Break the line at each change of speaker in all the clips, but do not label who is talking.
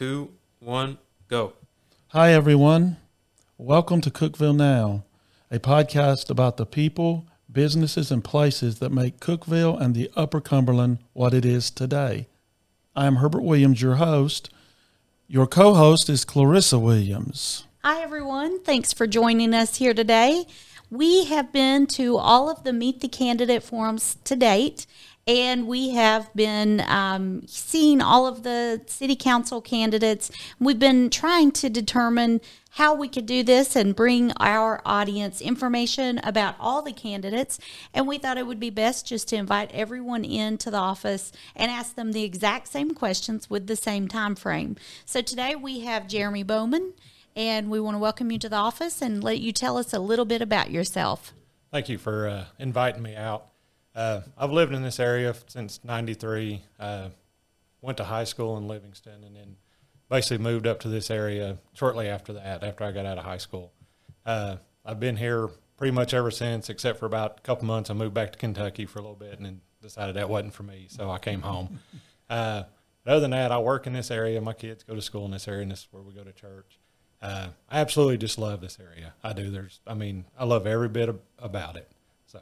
two, one, go.
Hi, everyone. Welcome to Cookeville Now, a podcast about the people, businesses, and places that make Cookeville and the Upper Cumberland what it is today. I am Herbert Williams, your host. Your co host is Clarissa Williams.
Hi, everyone. Thanks for joining us here today. We have been to all of the Meet the Candidate forums to date, and we have been um, seeing all of the city council candidates. We've been trying to determine how we could do this and bring our audience information about all the candidates. And we thought it would be best just to invite everyone into the office and ask them the exact same questions with the same time frame. So today we have Jeremy Bowman, and we want to welcome you to the office and let you tell us a little bit about yourself.
Thank you for uh, inviting me out. Uh, I've lived in this area since '93. Uh, went to high school in Livingston, and then basically moved up to this area shortly after that. After I got out of high school, uh, I've been here pretty much ever since, except for about a couple months. I moved back to Kentucky for a little bit, and then decided that wasn't for me, so I came home. Uh, but other than that, I work in this area. My kids go to school in this area, and this is where we go to church. Uh, I absolutely just love this area. I do. There's, I mean, I love every bit of, about it. So.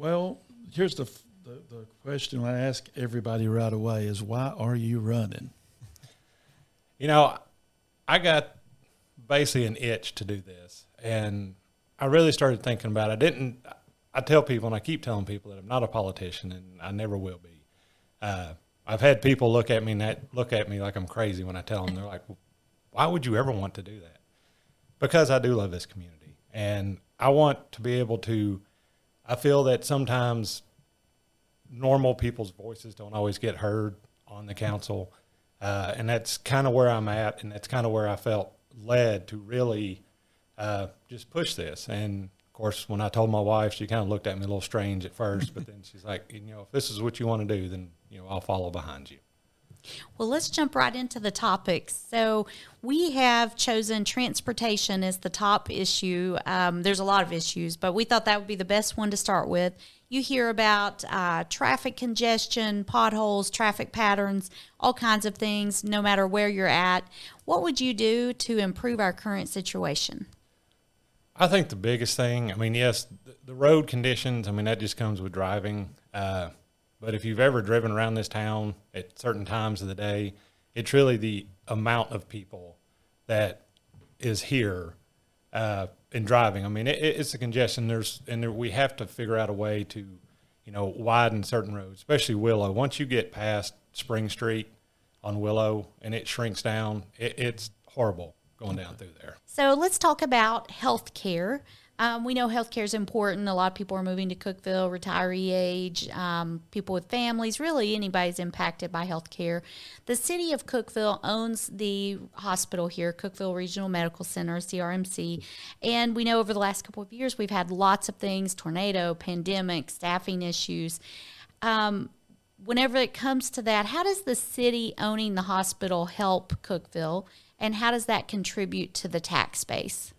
Well, here's the, the, the question I ask everybody right away is why are you running?
You know, I got basically an itch to do this, and I really started thinking about it. I didn't. I tell people, and I keep telling people that I'm not a politician, and I never will be. Uh, I've had people look at me and that look at me like I'm crazy when I tell them. They're like, "Why would you ever want to do that?" Because I do love this community, and I want to be able to. I feel that sometimes normal people's voices don't always get heard on the council, uh, and that's kind of where I'm at, and that's kind of where I felt led to really uh, just push this. And of course, when I told my wife, she kind of looked at me a little strange at first, but then she's like, you know, if this is what you want to do, then you know, I'll follow behind you.
Well, let's jump right into the topics. So, we have chosen transportation as the top issue. Um, there's a lot of issues, but we thought that would be the best one to start with. You hear about uh, traffic congestion, potholes, traffic patterns, all kinds of things, no matter where you're at. What would you do to improve our current situation?
I think the biggest thing, I mean, yes, the road conditions, I mean, that just comes with driving. Uh, but if you've ever driven around this town at certain times of the day, it's really the amount of people that is here uh, in driving. I mean, it, it's a congestion. There's and there, we have to figure out a way to, you know, widen certain roads, especially Willow. Once you get past Spring Street on Willow and it shrinks down, it, it's horrible going down through there.
So let's talk about health care. Um, we know healthcare is important. A lot of people are moving to Cookeville, retiree age, um, people with families, really anybody's impacted by healthcare. The city of Cookeville owns the hospital here, Cookeville Regional Medical Center, CRMC. And we know over the last couple of years we've had lots of things tornado, pandemic, staffing issues. Um, whenever it comes to that, how does the city owning the hospital help Cookeville? And how does that contribute to the tax base?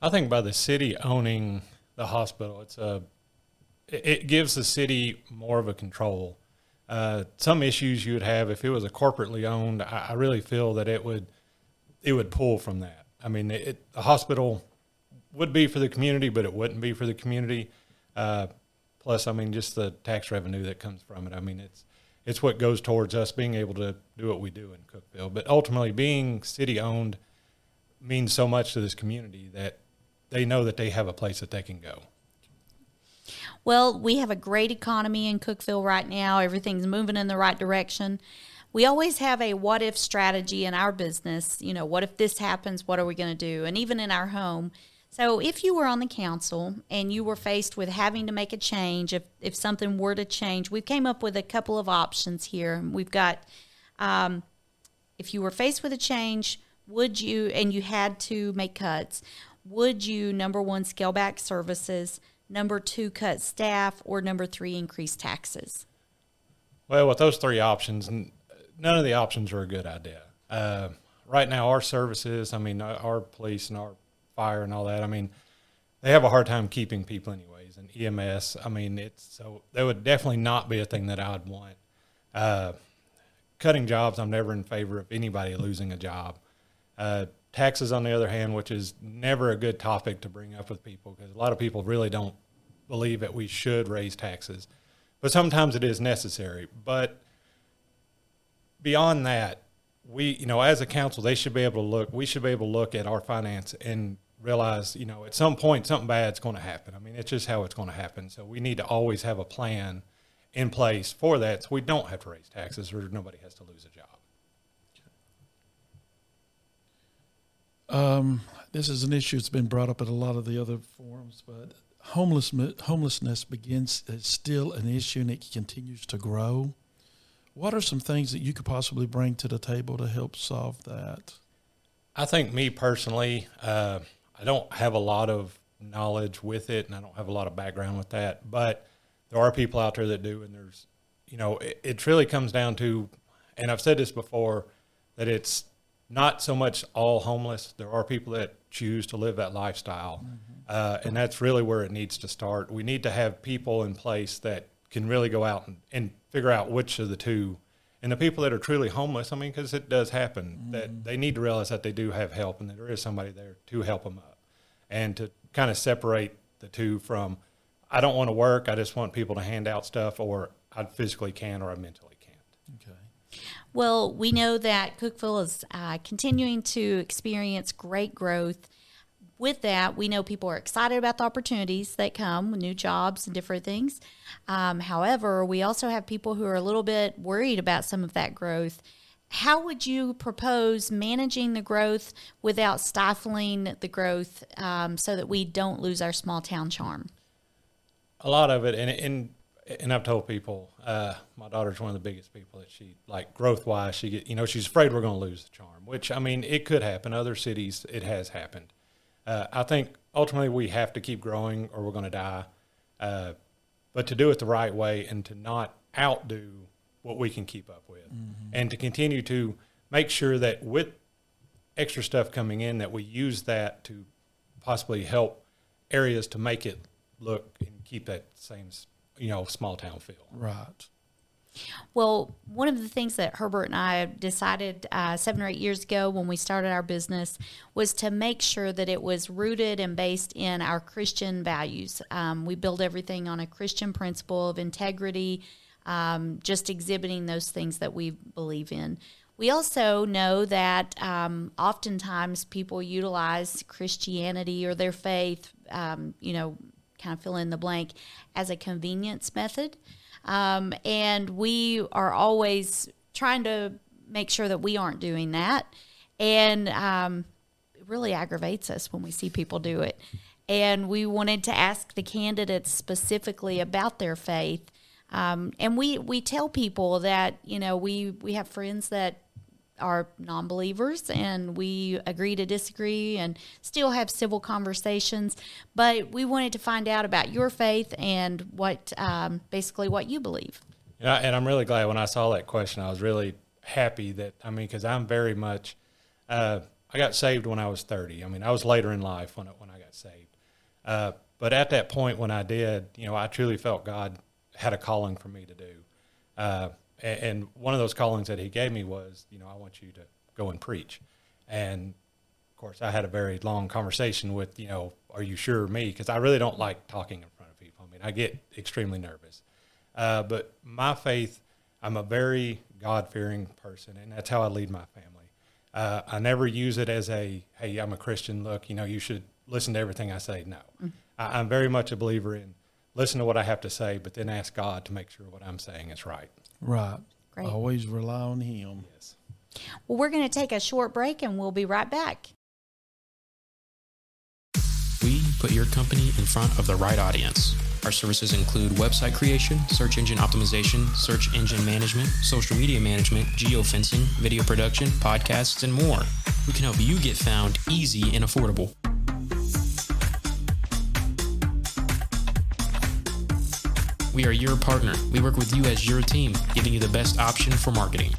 I think by the city owning the hospital, it's a it gives the city more of a control. Uh, some issues you would have if it was a corporately owned, I, I, really feel that it would it would pull from that. I mean, it, the hospital would be for the community, but it wouldn't be for the community. Uh, plus, I mean, just the tax revenue that comes from it. I mean, it's it's what goes towards us being able to do what we do in Cookeville. But ultimately, being city owned means so much to this community that they know that they have a place that they can go.
Well, we have a great economy in Cookeville right now. Everything's moving in the right direction. We always have a what if strategy in our business. You know, what if this happens? What are we going to do? And even in our home. So, if you were on the council and you were faced with having to make a change, if, if something were to change, we came up with a couple of options here. We've got um, if you were faced with a change, would you, and you had to make cuts, would you, number one, scale back services, number two, cut staff, or number three, increase taxes?
Well, with those three options, none of the options are a good idea. Uh, right now, our services, I mean, our police and our fire and all that, I mean, they have a hard time keeping people anyways. And EMS, I mean, it's so that would definitely not be a thing that I would want. Uh, cutting jobs, I'm never in favor of anybody losing a job. Uh, taxes, on the other hand, which is never a good topic to bring up with people because a lot of people really don't believe that we should raise taxes, but sometimes it is necessary. But beyond that, we, you know, as a council, they should be able to look. We should be able to look at our finance and realize, you know, at some point something bad's going to happen. I mean, it's just how it's going to happen. So we need to always have a plan in place for that, so we don't have to raise taxes or nobody has to lose a job.
Um, this is an issue that's been brought up at a lot of the other forums, but homeless, homelessness begins is still an issue and it continues to grow. What are some things that you could possibly bring to the table to help solve that?
I think me personally, uh, I don't have a lot of knowledge with it, and I don't have a lot of background with that. But there are people out there that do, and there's, you know, it, it really comes down to, and I've said this before, that it's not so much all homeless. There are people that choose to live that lifestyle, mm-hmm. uh, and that's really where it needs to start. We need to have people in place that can really go out and, and figure out which of the two. And the people that are truly homeless, I mean, because it does happen, mm-hmm. that they need to realize that they do have help and that there is somebody there to help them up, and to kind of separate the two from, I don't want to work, I just want people to hand out stuff, or I physically can or I mentally can't.
Okay.
Well, we know that Cookeville is uh, continuing to experience great growth. With that, we know people are excited about the opportunities that come with new jobs and different things. Um, however, we also have people who are a little bit worried about some of that growth. How would you propose managing the growth without stifling the growth um, so that we don't lose our small town charm?
A lot of it, and, and and I've told people, uh, my daughter's one of the biggest people that she like growth wise. She get, you know, she's afraid we're going to lose the charm, which I mean, it could happen. Other cities, it has happened. Uh, I think ultimately we have to keep growing or we're going to die. Uh, but to do it the right way and to not outdo what we can keep up with, mm-hmm. and to continue to make sure that with extra stuff coming in, that we use that to possibly help areas to make it look and keep that same you know, small town feel.
Right.
Well, one of the things that Herbert and I decided uh, seven or eight years ago when we started our business was to make sure that it was rooted and based in our Christian values. Um, we build everything on a Christian principle of integrity, um, just exhibiting those things that we believe in. We also know that um, oftentimes people utilize Christianity or their faith, um, you know, kind of fill in the blank as a convenience method. Um, and we are always trying to make sure that we aren't doing that. And um, it really aggravates us when we see people do it. And we wanted to ask the candidates specifically about their faith. Um, and we, we tell people that, you know, we, we have friends that are non-believers and we agree to disagree and still have civil conversations. But we wanted to find out about your faith and what um, basically what you believe.
Yeah and i'm really glad when i saw that question i was really happy that i mean because i'm very much uh, i got saved when i was 30 i mean i was later in life when, when i got saved. Uh, but at that point when i did you know i truly felt god had a calling for me to do. Uh, and one of those callings that he gave me was, you know, I want you to go and preach. And of course, I had a very long conversation with, you know, are you sure me? Because I really don't like talking in front of people. I mean, I get extremely nervous. Uh, but my faith, I'm a very God fearing person, and that's how I lead my family. Uh, I never use it as a, hey, I'm a Christian. Look, you know, you should listen to everything I say. No, mm-hmm. I, I'm very much a believer in listen to what I have to say, but then ask God to make sure what I'm saying is right.
Right. Great. Always rely on Him.
Yes.
Well, we're going to take a short break and we'll be right back.
We put your company in front of the right audience. Our services include website creation, search engine optimization, search engine management, social media management, geofencing, video production, podcasts, and more. We can help you get found easy and affordable. We are your partner. We work with you as your team, giving you the best option for marketing.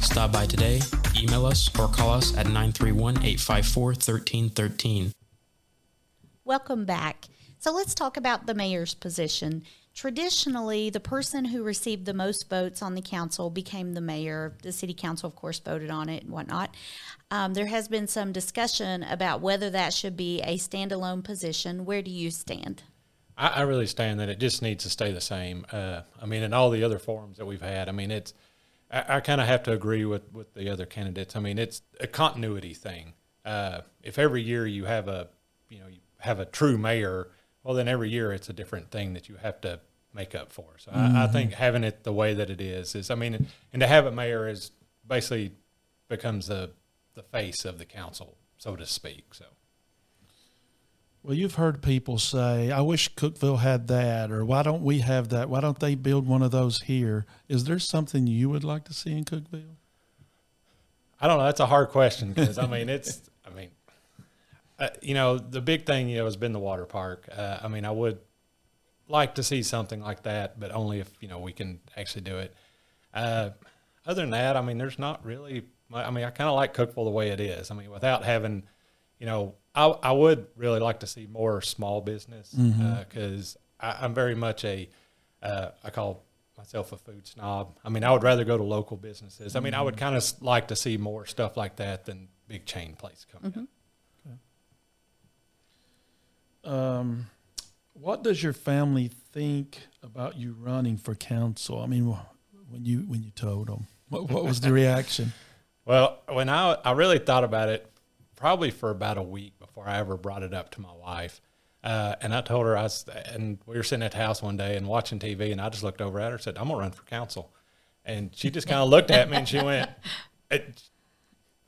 Stop by today, email us, or call us at 931 854 1313.
Welcome back. So let's talk about the mayor's position. traditionally, the person who received the most votes on the council became the mayor. The city council, of course, voted on it and whatnot. Um, there has been some discussion about whether that should be a standalone position. Where do you stand?
I, I really stand that it just needs to stay the same. Uh, I mean, in all the other forums that we've had, I mean, it's, I, I kind of have to agree with, with the other candidates. I mean, it's a continuity thing. Uh, if every year you have a, you know, you have a true mayor, well, then every year it's a different thing that you have to make up for. So I, I think having it the way that it is is, I mean, and to have a mayor is basically becomes the the face of the council, so to speak. So.
Well, you've heard people say, I wish Cookeville had that, or why don't we have that? Why don't they build one of those here? Is there something you would like to see in Cookeville?
I don't know. That's a hard question because I mean, it's. I mean, uh, you know, the big thing you know has been the water park. Uh, I mean, I would like to see something like that, but only if you know we can actually do it. Uh, other than that, I mean, there's not really. I mean, I kind of like Cookeville the way it is. I mean, without having, you know, I I would really like to see more small business because I'm very much a uh, I call myself a food snob. I mean, I would rather go to local businesses. I mean, I would kind of like to see more stuff like that than big chain place coming up.
Um, what does your family think about you running for council? I mean, when you when you told them, what, what was the reaction?
Well, when I I really thought about it, probably for about a week before I ever brought it up to my wife. Uh, and I told her I was, and we were sitting at the house one day and watching TV, and I just looked over at her and said, "I'm gonna run for council," and she just kind of looked at me and she went, it,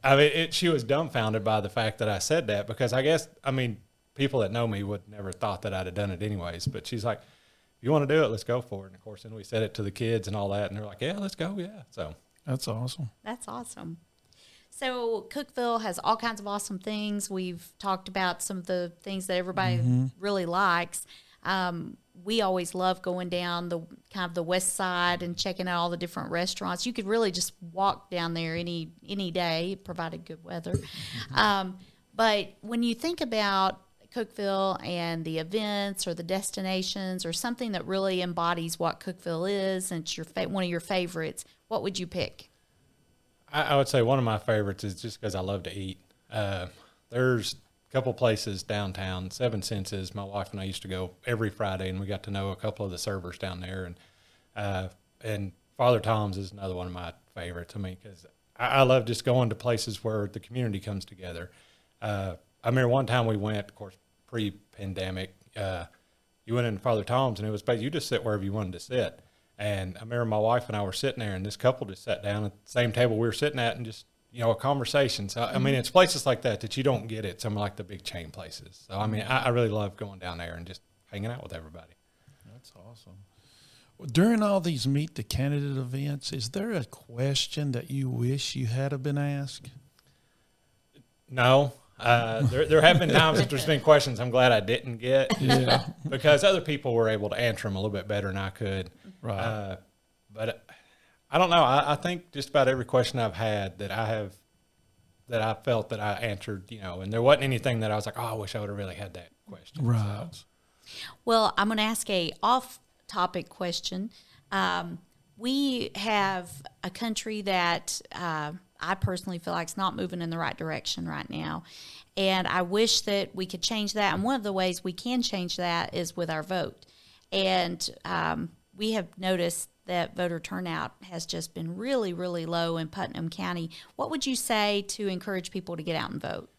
I mean, it, she was dumbfounded by the fact that I said that because I guess, I mean, people that know me would never thought that I'd have done it anyways. But she's like, "If you want to do it, let's go for it." And of course, then we said it to the kids and all that, and they're like, "Yeah, let's go, yeah." So
That's awesome.
That's awesome. So Cookeville has all kinds of awesome things. We've talked about some of the things that everybody really likes. Um, we always love going down the kind of the west side and checking out all the different restaurants. You could really just walk down there any any day, provided good weather. Um, but when you think about Cookeville and the events or the destinations or something that really embodies what Cookeville is and it's your fa- one of your favorites, what would you pick?
I, I would say one of my favorites is just because I love to eat. Uh, there's a couple places downtown, Seven Senses. My wife and I used to go every Friday, and we got to know a couple of the servers down there. And uh, and Father Tom's is another one of my favorites. I mean, because I, I love just going to places where the community comes together. Uh, I remember one time we went, of course, pre-pandemic. Uh, you went in Father Tom's, and it was basically you just sit wherever you wanted to sit. And I remember my wife and I were sitting there, and this couple just sat down at the same table we were sitting at, and just you know a conversation. So I mean, it's places like that that you don't get at some of like the big chain places. So I mean, I, I really love going down there and just hanging out with everybody.
That's awesome. Well, during all these meet the candidate events, is there a question that you wish you had have been asked?
No, uh, there there have been times that there's been questions I'm glad I didn't get.
Yeah.
because other people were able to answer them a little bit better than I could.
Right.
Uh, but I don't know. I, I think just about every question I've had that I have that I felt that I answered, you know, and there wasn't anything that I was like, oh, I wish I would have really had that question.
Right.
So,
Well, I'm going to ask a off-topic question. Um, we have a country that uh, I personally feel like is not moving in the right direction right now, and I wish that we could change that. And one of the ways we can change that is with our vote. And um, we have noticed that voter turnout has just been really, really low in Putnam County. What would you say to encourage people to get out and vote?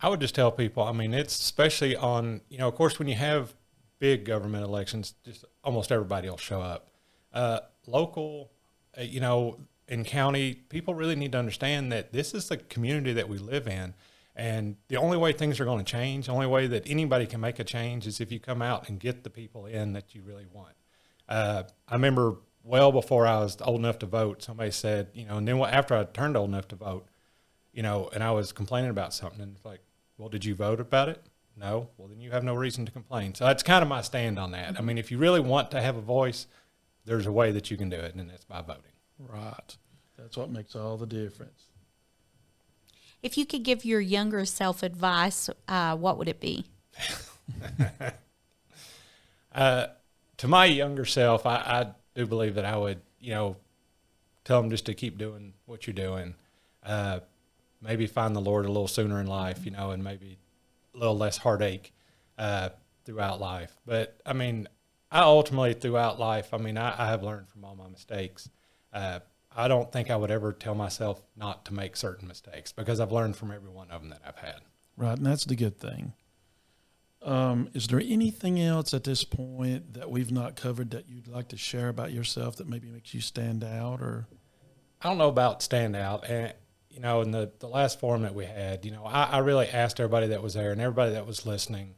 I would just tell people, I mean, it's especially on, you know, of course, when you have big government elections, just almost everybody will show up. Uh, local, uh, you know, in county, people really need to understand that this is the community that we live in. And the only way things are going to change, the only way that anybody can make a change is if you come out and get the people in that you really want. Uh, I remember well before I was old enough to vote, somebody said, you know, and then after I turned old enough to vote, you know, and I was complaining about something, and it's like, well, did you vote about it? No. Well, then you have no reason to complain. So that's kind of my stand on that. I mean, if you really want to have a voice, there's a way that you can do it, and that's by voting.
Right. That's what makes all the difference.
If you could give your younger self advice, uh, what would it be?
to my younger self, I, I do believe that I would, you know, tell them just to keep doing what you're doing. Uh, maybe find the Lord a little sooner in life, you know, and maybe a little less heartache uh, throughout life. But I mean, I ultimately throughout life, I mean, I, I have learned from all my mistakes. Uh, I don't think I would ever tell myself not to make certain mistakes because I've learned from every one of them that I've had.
Right, and that's the good thing. Um, is there anything else at this point that we've not covered that you'd like to share about yourself that maybe makes you stand out or
I don't know about stand out. And, you know, in the, the last forum that we had, you know, I, I really asked everybody that was there and everybody that was listening.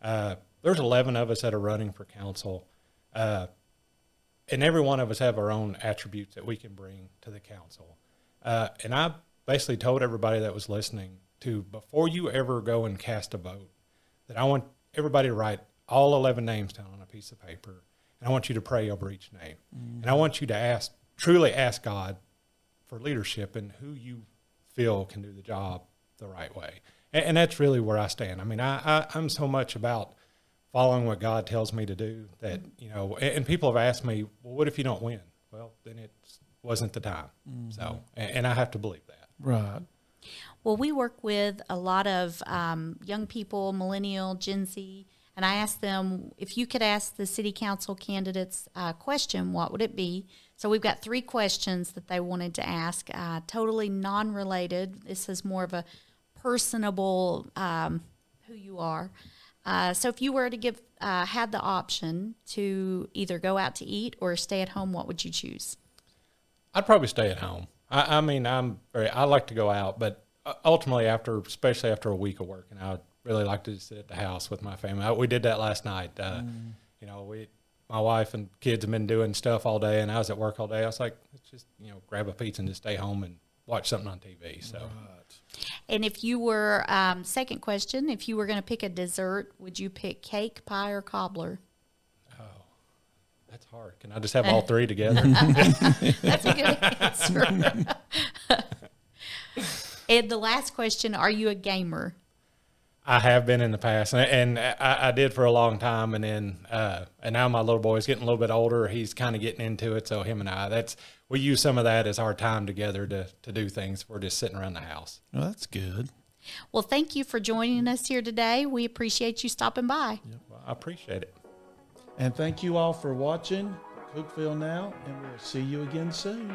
Uh, there's 11 of us that are running for council. Uh, and every one of us have our own attributes that we can bring to the council. Uh, and I basically told everybody that was listening to, before you ever go and cast a vote, that I want everybody to write all 11 names down on a piece of paper. And I want you to pray over each name. Mm. And I want you to ask, truly ask God for leadership and who you feel can do the job the right way. And, and that's really where I stand. I mean, I, I, I'm so much about following what God tells me to do that, you know, and, and people have asked me, well, what if you don't win? Well, then it wasn't the time. Mm-hmm. So, and, and I have to believe that.
right?
Well, we work with a lot of um, young people, millennial, Gen Z, and I asked them if you could ask the city council candidates a question, what would it be? So we've got three questions that they wanted to ask, uh, totally non-related. This is more of a personable um, who you are. Uh, so if you were to give uh, had the option to either go out to eat or stay at home, what would you choose?
I'd probably stay at home. I, I mean, I'm very, I like to go out, but uh, ultimately after, especially after a week of work, and I really like to just sit at the house with my family. I, we did that last night. Uh, You know, we, my wife and kids have been doing stuff all day, and I was at work all day. I was like, let's just, you know, grab a pizza and just stay home and watch something on TV. So
And if you were, um, second question, if you were going to pick a dessert, would you pick cake, pie, or cobbler?
That's hard. Can I just have all three together?
That's a good answer. and the last question Are you a gamer?
I have been in the past, and, and I, I did for a long time, and then uh, and now my little boy's getting a little bit older. He's kind of getting into it, so him and I that's we use some of that as our time together to to do things. We're just sitting around the house.
Well, that's good.
Well, thank you for joining us here today. We appreciate you stopping by.
Well, I appreciate it.
And thank you all for watching Cookeville Now, and we'll see you again soon.